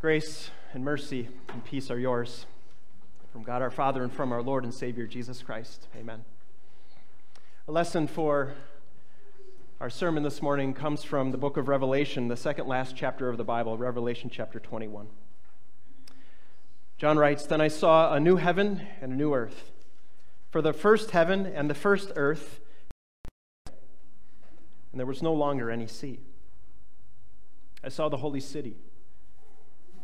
Grace and mercy and peace are yours from God our Father and from our Lord and Savior Jesus Christ. Amen. A lesson for our sermon this morning comes from the book of Revelation, the second last chapter of the Bible, Revelation chapter 21. John writes Then I saw a new heaven and a new earth. For the first heaven and the first earth, and there was no longer any sea. I saw the holy city,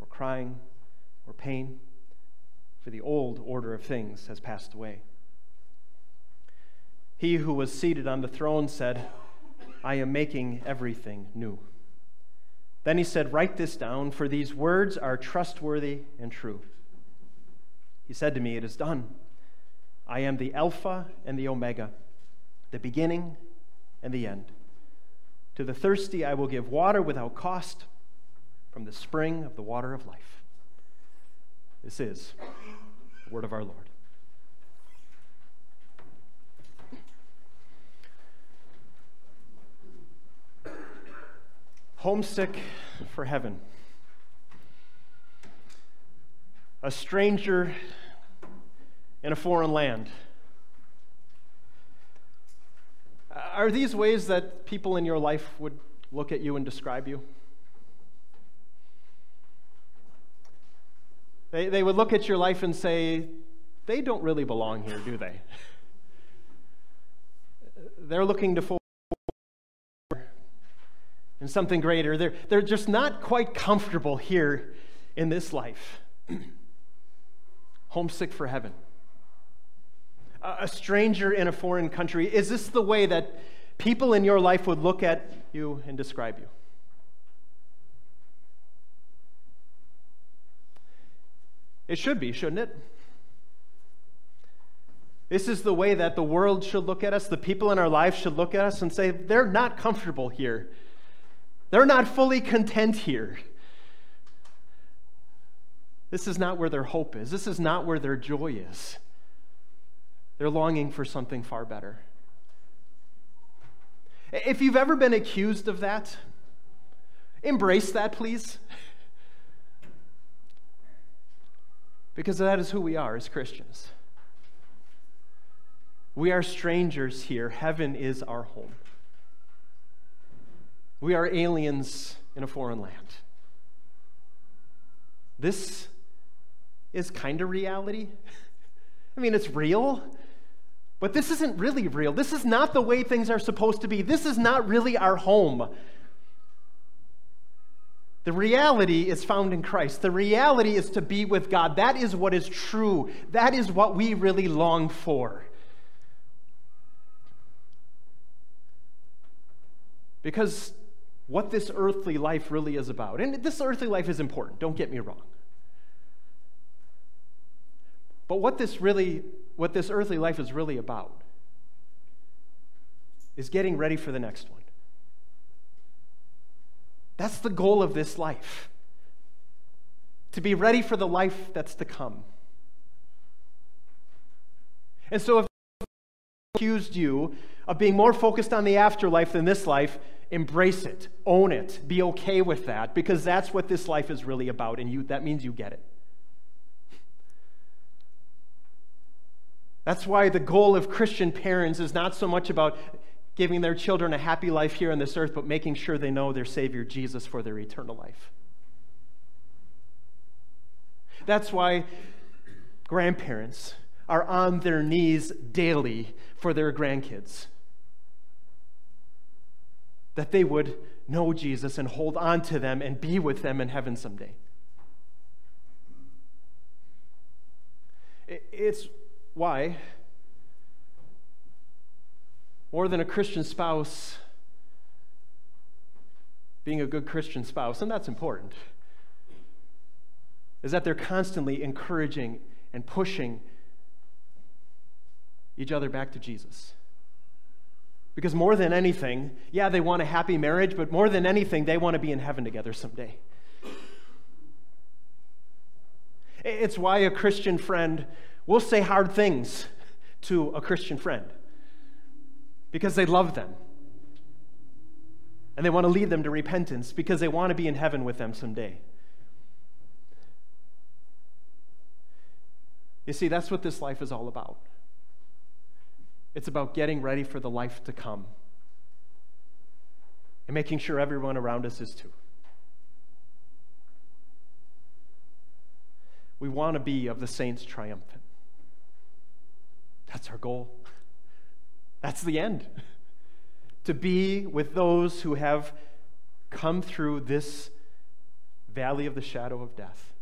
or crying, or pain, for the old order of things has passed away. He who was seated on the throne said, I am making everything new. Then he said, Write this down, for these words are trustworthy and true. He said to me, It is done. I am the Alpha and the Omega, the beginning and the end. To the thirsty, I will give water without cost from the spring of the water of life. This is the word of our Lord. Homesick for heaven. A stranger in a foreign land. Are these ways that people in your life would look at you and describe you? They, they would look at your life and say, they don't really belong here, do they? They're looking to forward in something greater. They're, they're just not quite comfortable here in this life. Homesick for heaven a stranger in a foreign country, is this the way that people in your life would look at you and describe you? It should be, shouldn't it? This is the way that the world should look at us. The people in our lives should look at us and say, they're not comfortable here. They're not fully content here. This is not where their hope is. This is not where their joy is. They're longing for something far better. If you've ever been accused of that, embrace that, please. Because that is who we are as Christians. We are strangers here. Heaven is our home. We are aliens in a foreign land. This is kind of reality. I mean, it's real. But this isn't really real. This is not the way things are supposed to be. This is not really our home. The reality is found in Christ. The reality is to be with God. That is what is true. That is what we really long for. Because what this earthly life really is about, and this earthly life is important, don't get me wrong. But what this really what this earthly life is really about is getting ready for the next one. That's the goal of this life. To be ready for the life that's to come. And so if accused you of being more focused on the afterlife than this life, embrace it, own it, be okay with that, because that's what this life is really about, and you, that means you get it. That's why the goal of Christian parents is not so much about giving their children a happy life here on this earth, but making sure they know their Savior Jesus for their eternal life. That's why grandparents are on their knees daily for their grandkids. That they would know Jesus and hold on to them and be with them in heaven someday. It's why? More than a Christian spouse being a good Christian spouse, and that's important. is that they're constantly encouraging and pushing each other back to Jesus. Because more than anything, yeah, they want a happy marriage, but more than anything, they want to be in heaven together someday. It's why a Christian friend will say hard things to a Christian friend because they love them. And they want to lead them to repentance because they want to be in heaven with them someday. You see, that's what this life is all about. It's about getting ready for the life to come and making sure everyone around us is too. We want to be of the saints triumphant. That's our goal. That's the end. to be with those who have come through this valley of the shadow of death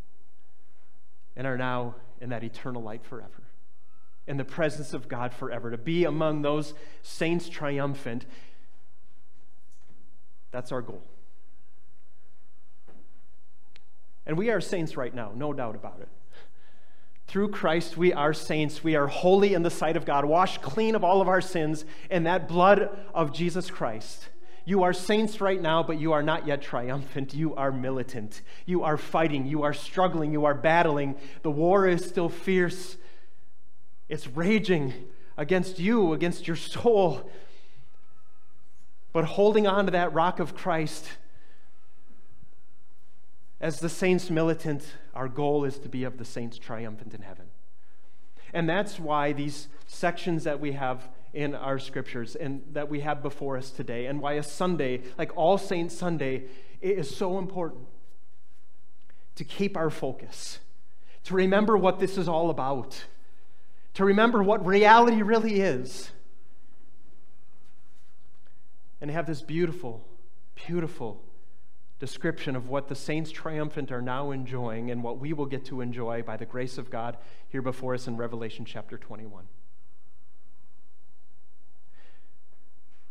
and are now in that eternal light forever, in the presence of God forever, to be among those saints triumphant. That's our goal. And we are saints right now, no doubt about it. Through Christ, we are saints. We are holy in the sight of God, washed clean of all of our sins in that blood of Jesus Christ. You are saints right now, but you are not yet triumphant. You are militant. You are fighting. You are struggling. You are battling. The war is still fierce. It's raging against you, against your soul. But holding on to that rock of Christ, as the saints militant, our goal is to be of the saints triumphant in heaven. And that's why these sections that we have in our scriptures and that we have before us today, and why a Sunday, like All Saints Sunday, is so important to keep our focus, to remember what this is all about, to remember what reality really is, and have this beautiful, beautiful description of what the saints triumphant are now enjoying and what we will get to enjoy by the grace of God here before us in Revelation chapter 21.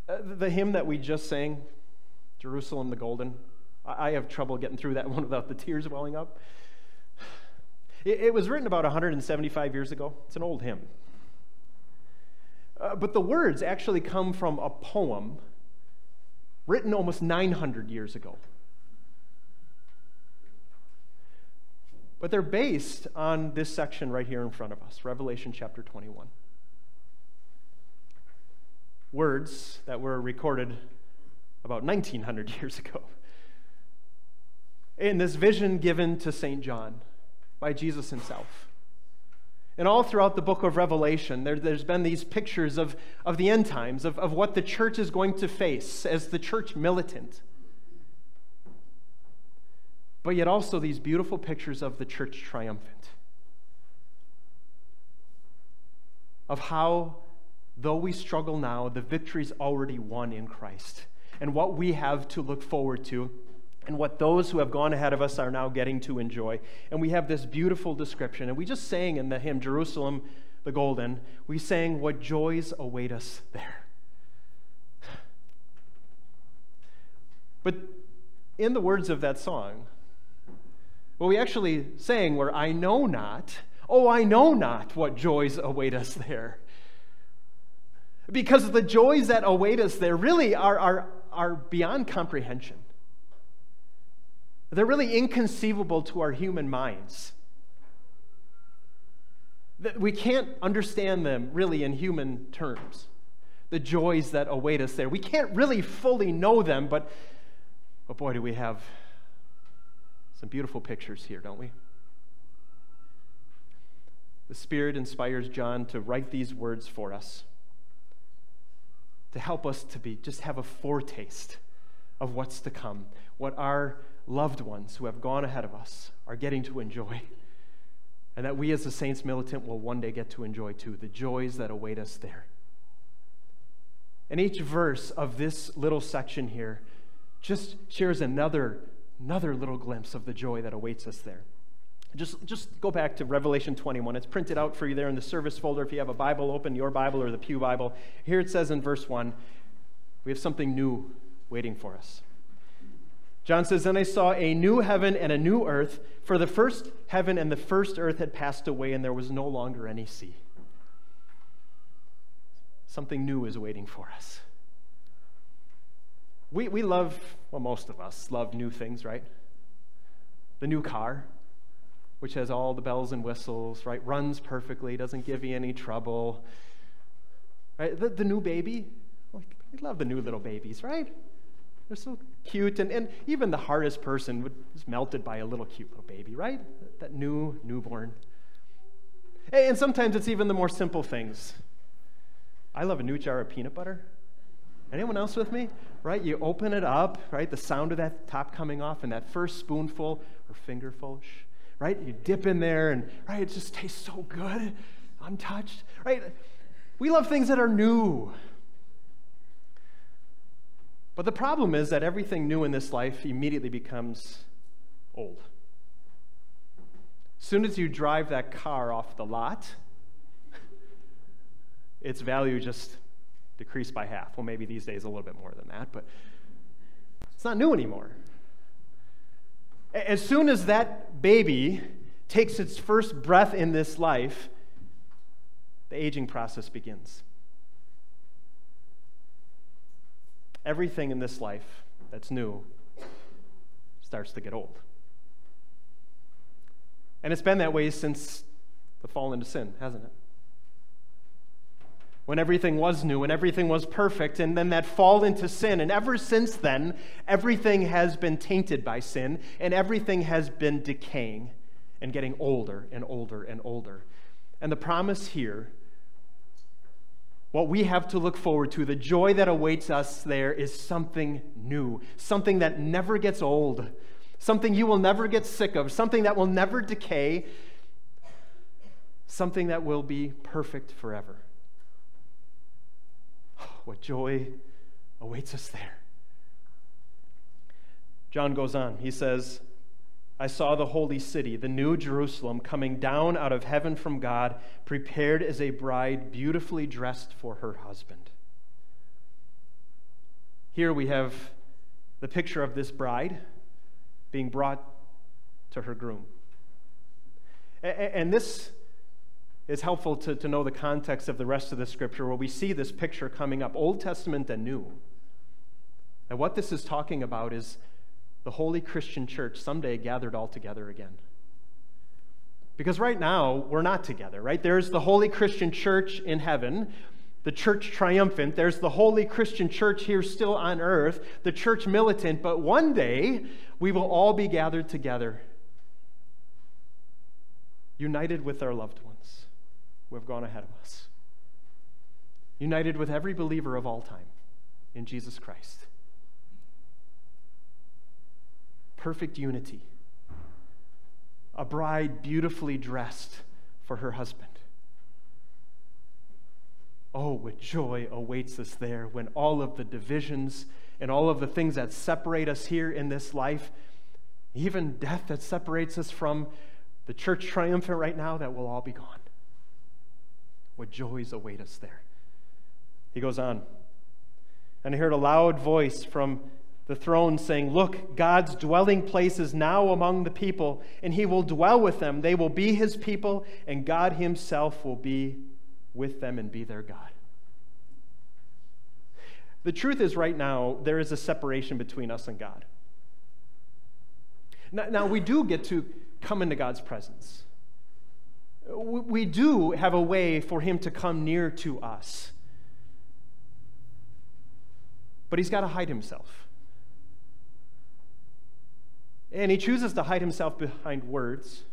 Uh, the hymn that we just sang, Jerusalem the Golden, I have trouble getting through that one without the tears welling up. It, was written about 175 years ago. It's an old hymn. Uh, but the words actually come from a poem written almost 900 years ago. But they're based on this section right here in front of us, Revelation chapter 21. Words that were recorded about 1900 years ago. In this vision given to St. John by Jesus himself. And all throughout the book of Revelation, there, has been these pictures of, of the end times, of, of what the church is going to face as the church militant but yet also these beautiful pictures of the church triumphant. Of how, though we struggle now, the victory's already won in Christ. And what we have to look forward to, and what those who have gone ahead of us are now getting to enjoy. And we have this beautiful description. And we just sang in the hymn, Jerusalem the Golden, we sang, What joys await us there. But in the words of that song, what we actually saying were, I know not, oh, I know not what joys await us there. Because the joys that await us there really are, are, are beyond comprehension. They're really inconceivable to our human minds. We can't understand them really in human terms, the joys that await us there. We can't really fully know them, but, but boy, do we have some beautiful pictures here, don't we? The Spirit inspires John to write these words for us, to help us to be, just have a foretaste of what's to come, what our loved ones who have gone ahead of us are getting to enjoy, and that we as the saints militant will one day get to enjoy too, the joys that await us there. And each verse of this little section here just shares another another little glimpse of the joy that awaits us there. Just, just go back to Revelation 21. It's printed out for you there in the service folder if you have a Bible open, your Bible or the Pew Bible. Here it says in verse 1 we have something new waiting for us. John says, Then I saw a new heaven and a new earth, for the first heaven and the first earth had passed away, and there was no longer any sea. Something new is waiting for us. We, we love, well, most of us love new things, right? The new car, which has all the bells and whistles, right? Runs perfectly, doesn't give you any trouble. Right? The, the new baby, we love the new little babies, right? They're so cute. And, and even the hardest person is melted by a little cute little baby, right? That, that new newborn. And sometimes it's even the more simple things. I love a new jar of peanut butter. Anyone else with me? Right? You open it up, right? The sound of that top coming off and that first spoonful or fingerful, right? You dip in there and, right, it just tastes so good. I'm touched, right? We love things that are new. But the problem is that everything new in this life immediately becomes old. As soon as you drive that car off the lot, its value just decreased by half. Well, maybe these days a little bit more than that, but it's not new anymore. As soon as that baby takes its first breath in this life, the aging process begins. Everything in this life that's new starts to get old. And it's been that way since the fall into sin, hasn't it? When everything was new and everything was perfect, and then that fall into sin. And ever since then, everything has been tainted by sin, and everything has been decaying and getting older and older and older. And the promise here what we have to look forward to, the joy that awaits us there, is something new, something that never gets old, something you will never get sick of, something that will never decay, something that will be perfect forever. What joy awaits us there. John goes on. He says, I saw the holy city, the new Jerusalem, coming down out of heaven from God, prepared as a bride beautifully dressed for her husband. Here we have the picture of this bride being brought to her groom. And this is helpful to, to know the context of the rest of the scripture where we see this picture coming up, Old Testament and New. And what this is talking about is the holy Christian church someday gathered all together again. Because right now, we're not together, right? There's the holy Christian church in heaven, the church triumphant. There's the holy Christian church here still on earth, the church militant. But one day, we will all be gathered together, united with our loved ones who have gone ahead of us, united with every believer of all time in Jesus Christ. perfect unity. A bride beautifully dressed for her husband. Oh, what joy awaits us there when all of the divisions and all of the things that separate us here in this life, even death that separates us from the church triumphant right now, that will all be gone. What joys await us there. He goes on. And I heard a loud voice from the throne, saying, Look, God's dwelling place is now among the people, and he will dwell with them. They will be his people, and God himself will be with them and be their God. The truth is, right now, there is a separation between us and God. Now, now we do get to come into God's presence. We do have a way for him to come near to us. But he's got to hide himself. And he chooses to hide himself behind words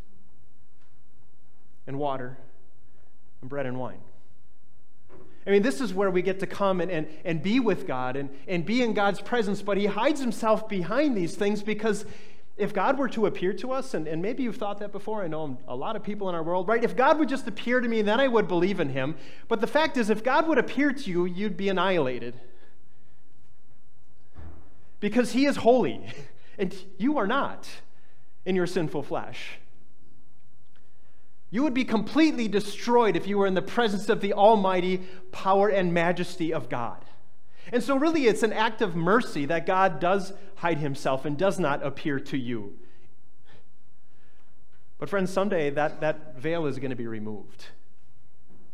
and water and bread and wine. I mean, this is where we get to come and, and, and be with God and, and be in God's presence, but he hides himself behind these things because if God were to appear to us, and, and maybe you've thought that before, I know a lot of people in our world, right? If God would just appear to me, then I would believe in him. But the fact is, if God would appear to you, you'd be annihilated. Because he is holy. And you are not in your sinful flesh. You would be completely destroyed if you were in the presence of the almighty power and majesty of God. And so, really, it's an act of mercy that God does hide himself and does not appear to you. But, friends, someday that, that veil is going to be removed.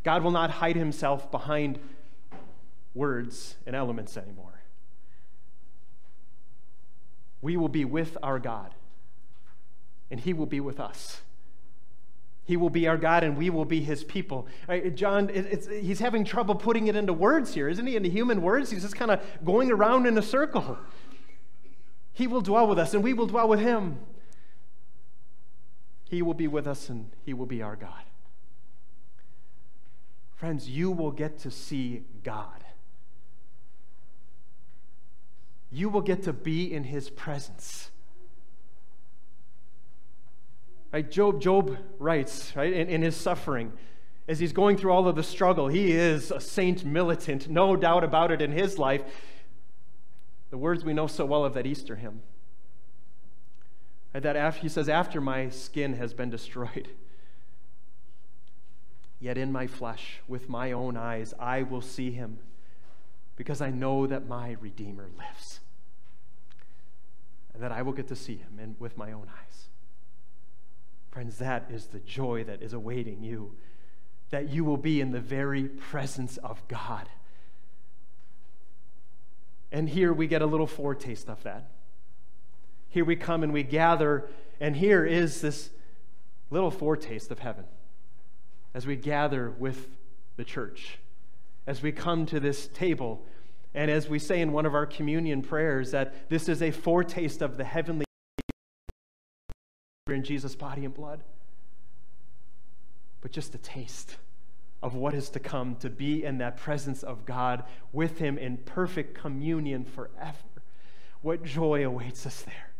God will not hide himself behind words and elements anymore. We will be with our God, and he will be with us. He will be our God and we will be his people. Right, John, he's having trouble putting it into words here, isn't he? Into human words? He's just kind of going around in a circle. He will dwell with us and we will dwell with him. He will be with us and he will be our God. Friends, you will get to see God. You will get to be in his presence. Right? Job, Job writes, right, in, in his suffering, as he's going through all of the struggle, he is a saint militant, no doubt about it in his life. The words we know so well of that Easter hymn. Right, that after, he says, After my skin has been destroyed, yet in my flesh, with my own eyes, I will see him, because I know that my Redeemer lives, and that I will get to see him in, with my own eyes. Friends, that is the joy that is awaiting you, that you will be in the very presence of God. And here we get a little foretaste of that. Here we come and we gather, and here is this little foretaste of heaven as we gather with the church, as we come to this table, and as we say in one of our communion prayers that this is a foretaste of the heavenly in Jesus' body and blood, but just a taste of what is to come to be in that presence of God with Him in perfect communion forever. What joy awaits us there.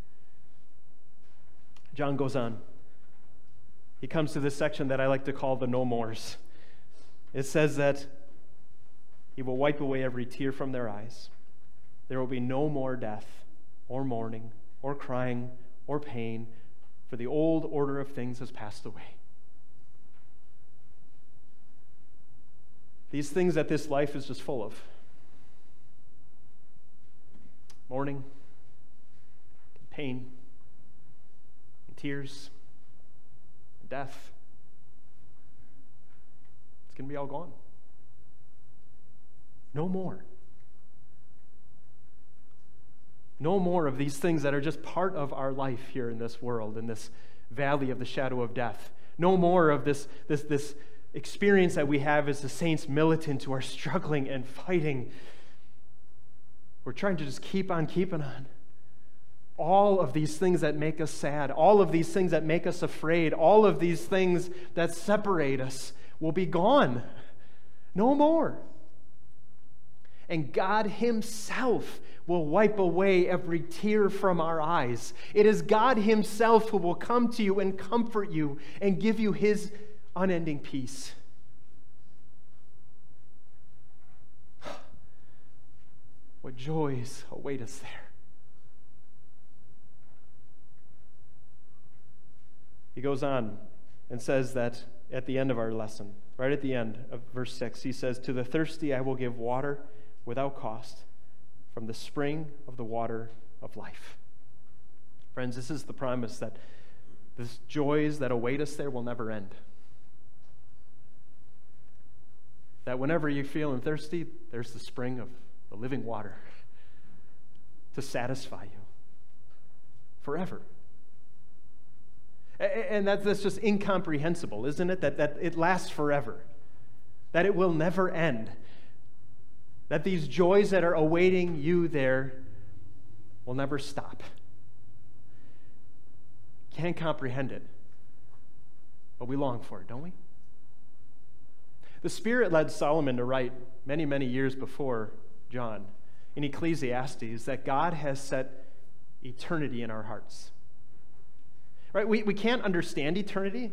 John goes on. He comes to this section that I like to call the no mores. It says that He will wipe away every tear from their eyes. There will be no more death, or mourning, or crying, or pain for the old order of things has passed away. These things that this life is just full of mourning, pain, tears, death. It's going to be all gone. No more. No more of these things that are just part of our life here in this world, in this valley of the shadow of death. No more of this, this, this experience that we have as the saints militant who are struggling and fighting. We're trying to just keep on keeping on. All of these things that make us sad, all of these things that make us afraid, all of these things that separate us will be gone. No more. And God Himself will wipe away every tear from our eyes. It is God Himself who will come to you and comfort you and give you His unending peace. What joys await us there. He goes on and says that at the end of our lesson, right at the end of verse 6, he says, To the thirsty I will give water without cost from the spring of the water of life. Friends, this is the promise that the joys that await us there will never end. That whenever you're feeling thirsty, there's the spring of the living water to satisfy you forever. And that's, that's just incomprehensible, isn't it? That, that it lasts forever, that it will never end that these joys that are awaiting you there will never stop. Can't comprehend it, but we long for it, don't we? The Spirit led Solomon to write many, many years before John in Ecclesiastes that God has set eternity in our hearts. Right? We, we can't understand eternity,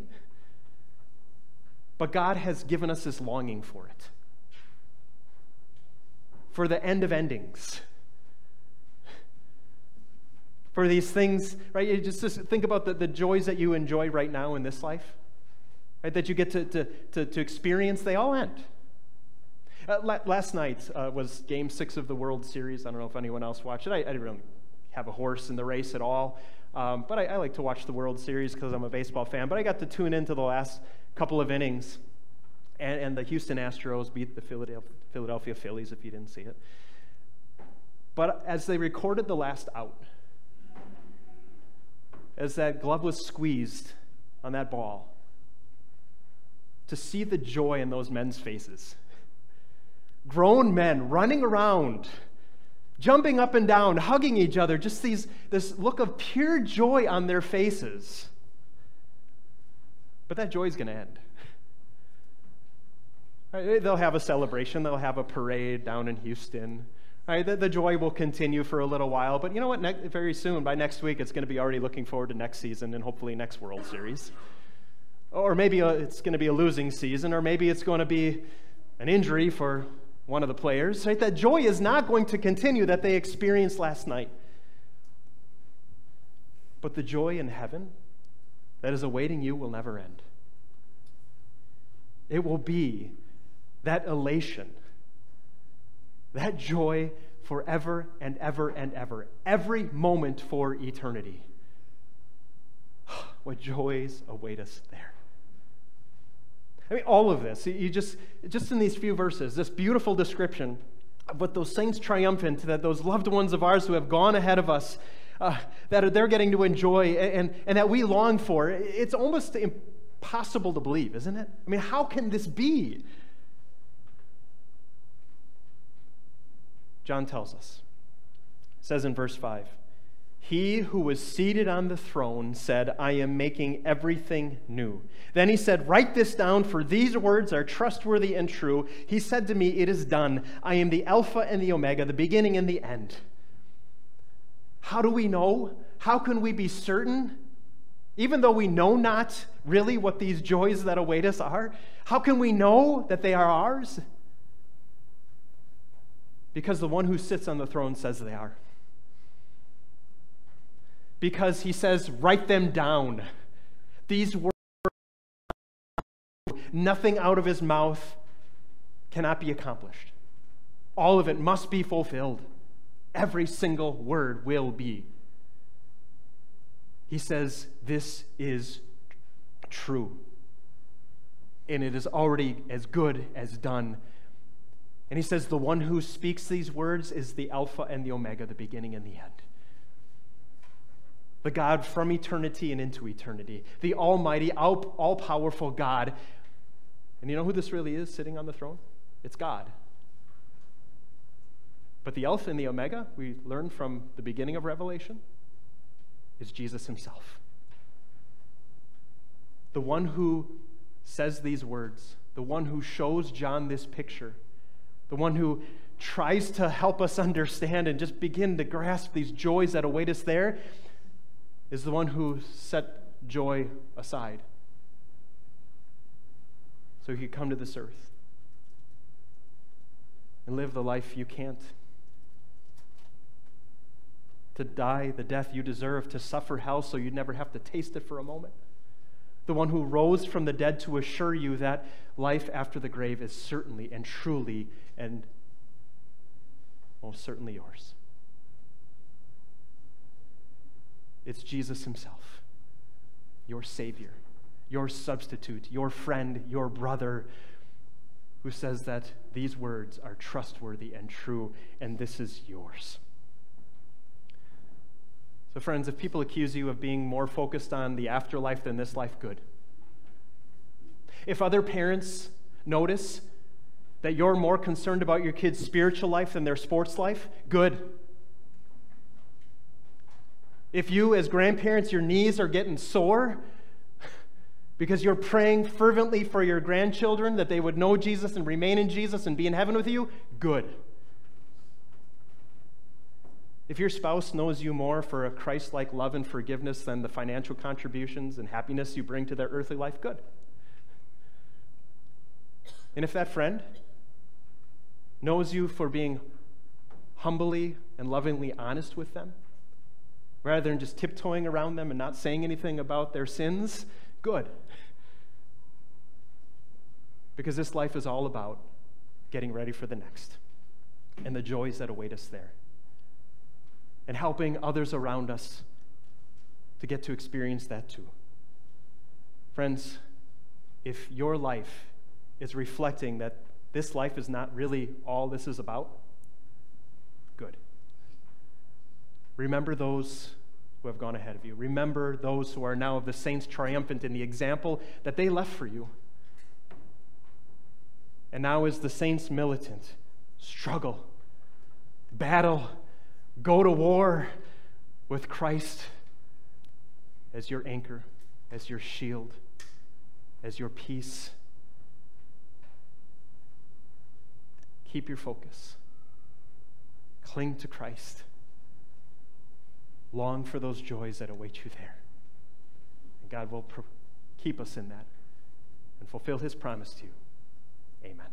but God has given us this longing for it for the end of endings. For these things, right? You just, just think about the, the joys that you enjoy right now in this life, right? That you get to, to, to, to experience, they all end. Uh, la- last night uh, was game six of the World Series. I don't know if anyone else watched it. I, I didn't really have a horse in the race at all. Um, but I, I, like to watch the World Series because I'm a baseball fan. But I got to tune into the last couple of innings. And, and the Houston Astros beat the Philadelphia, Philadelphia Phillies, if you didn't see it. But as they recorded the last out, as that glove was squeezed on that ball, to see the joy in those men's faces. Grown men running around, jumping up and down, hugging each other, just these, this look of pure joy on their faces. But that joy is going to end. Right, they'll have a celebration, they'll have a parade down in Houston. Right, the, the, joy will continue for a little while, but you know what? Ne- very soon, by next week, it's going to be already looking forward to next season and hopefully next World Series. Or maybe a, it's going to be a losing season, or maybe it's going to be an injury for one of the players. Right? That joy is not going to continue that they experienced last night. But the joy in heaven that is awaiting you will never end. It will be that elation, that joy forever and ever and ever, every moment for eternity. What joys await us there. I mean, all of this, you just, just in these few verses, this beautiful description of what those saints triumphant, that those loved ones of ours who have gone ahead of us, uh, that they're getting to enjoy and, and that we long for, it's almost impossible to believe, isn't it? I mean, how can this be? John tells us, says in verse 5 he who was seated on the throne said, I am making everything new. Then he said, Write this down, for these words are trustworthy and true. He said to me, It is done. I am the Alpha and the Omega, the beginning and the end. How do we know? How can we be certain? Even though we know not really what these joys that await us are, how can we know that they are ours? Because the one who sits on the throne says they are because he says, Write them down. These words, nothing out of his mouth cannot be accomplished. All of it must be fulfilled. Every single word will be. He says, This is true. And it is already as good as done. And he says, The one who speaks these words is the Alpha and the Omega, the beginning and the end the God from eternity and into eternity, the Almighty, all powerful God. And you know who this really is sitting on the throne? It's God. But the Alpha and the Omega, we learn from the beginning of Revelation, is Jesus himself. The one who says these words, the one who shows John this picture, the one who tries to help us understand and just begin to grasp these joys that await us there is the one who set joy aside so he could come to this earth and live the life you can't. To die the death you deserve, to suffer hell so you'd never have to taste it for a moment. The one who rose from the dead to assure you that life after the grave is certainly and truly and most certainly yours. It's Jesus himself, your Savior, your substitute, your friend, your brother, who says that these words are trustworthy and true, and this is yours. So, friends, if people accuse you of being more focused on the afterlife than this life, good. If other parents notice that you're more concerned about your kids' spiritual life than their sports life, good. If you, as grandparents, your knees are getting sore because you're praying fervently for your grandchildren that they would know Jesus and remain in Jesus and be in heaven with you, good. If your spouse knows you more for a Christ like love and forgiveness than the financial contributions and happiness you bring to their earthly life, good. And if that friend knows you for being humbly and lovingly honest with them, rather than just tiptoeing around them and not saying anything about their sins, good. Because this life is all about getting ready for the next and the joys that await us there, and helping others around us to get to experience that too. Friends, if your life is reflecting that this life is not really all this is about, good. Remember those who have gone ahead of you. Remember those who are now of the saints triumphant in the example that they left for you. And now, as the saints militant, struggle, battle, go to war with Christ as your anchor, as your shield, as your peace. Keep your focus. Cling to Christ. Long for those joys that await you there. And God will keep us in that and fulfill his promise to you. Amen.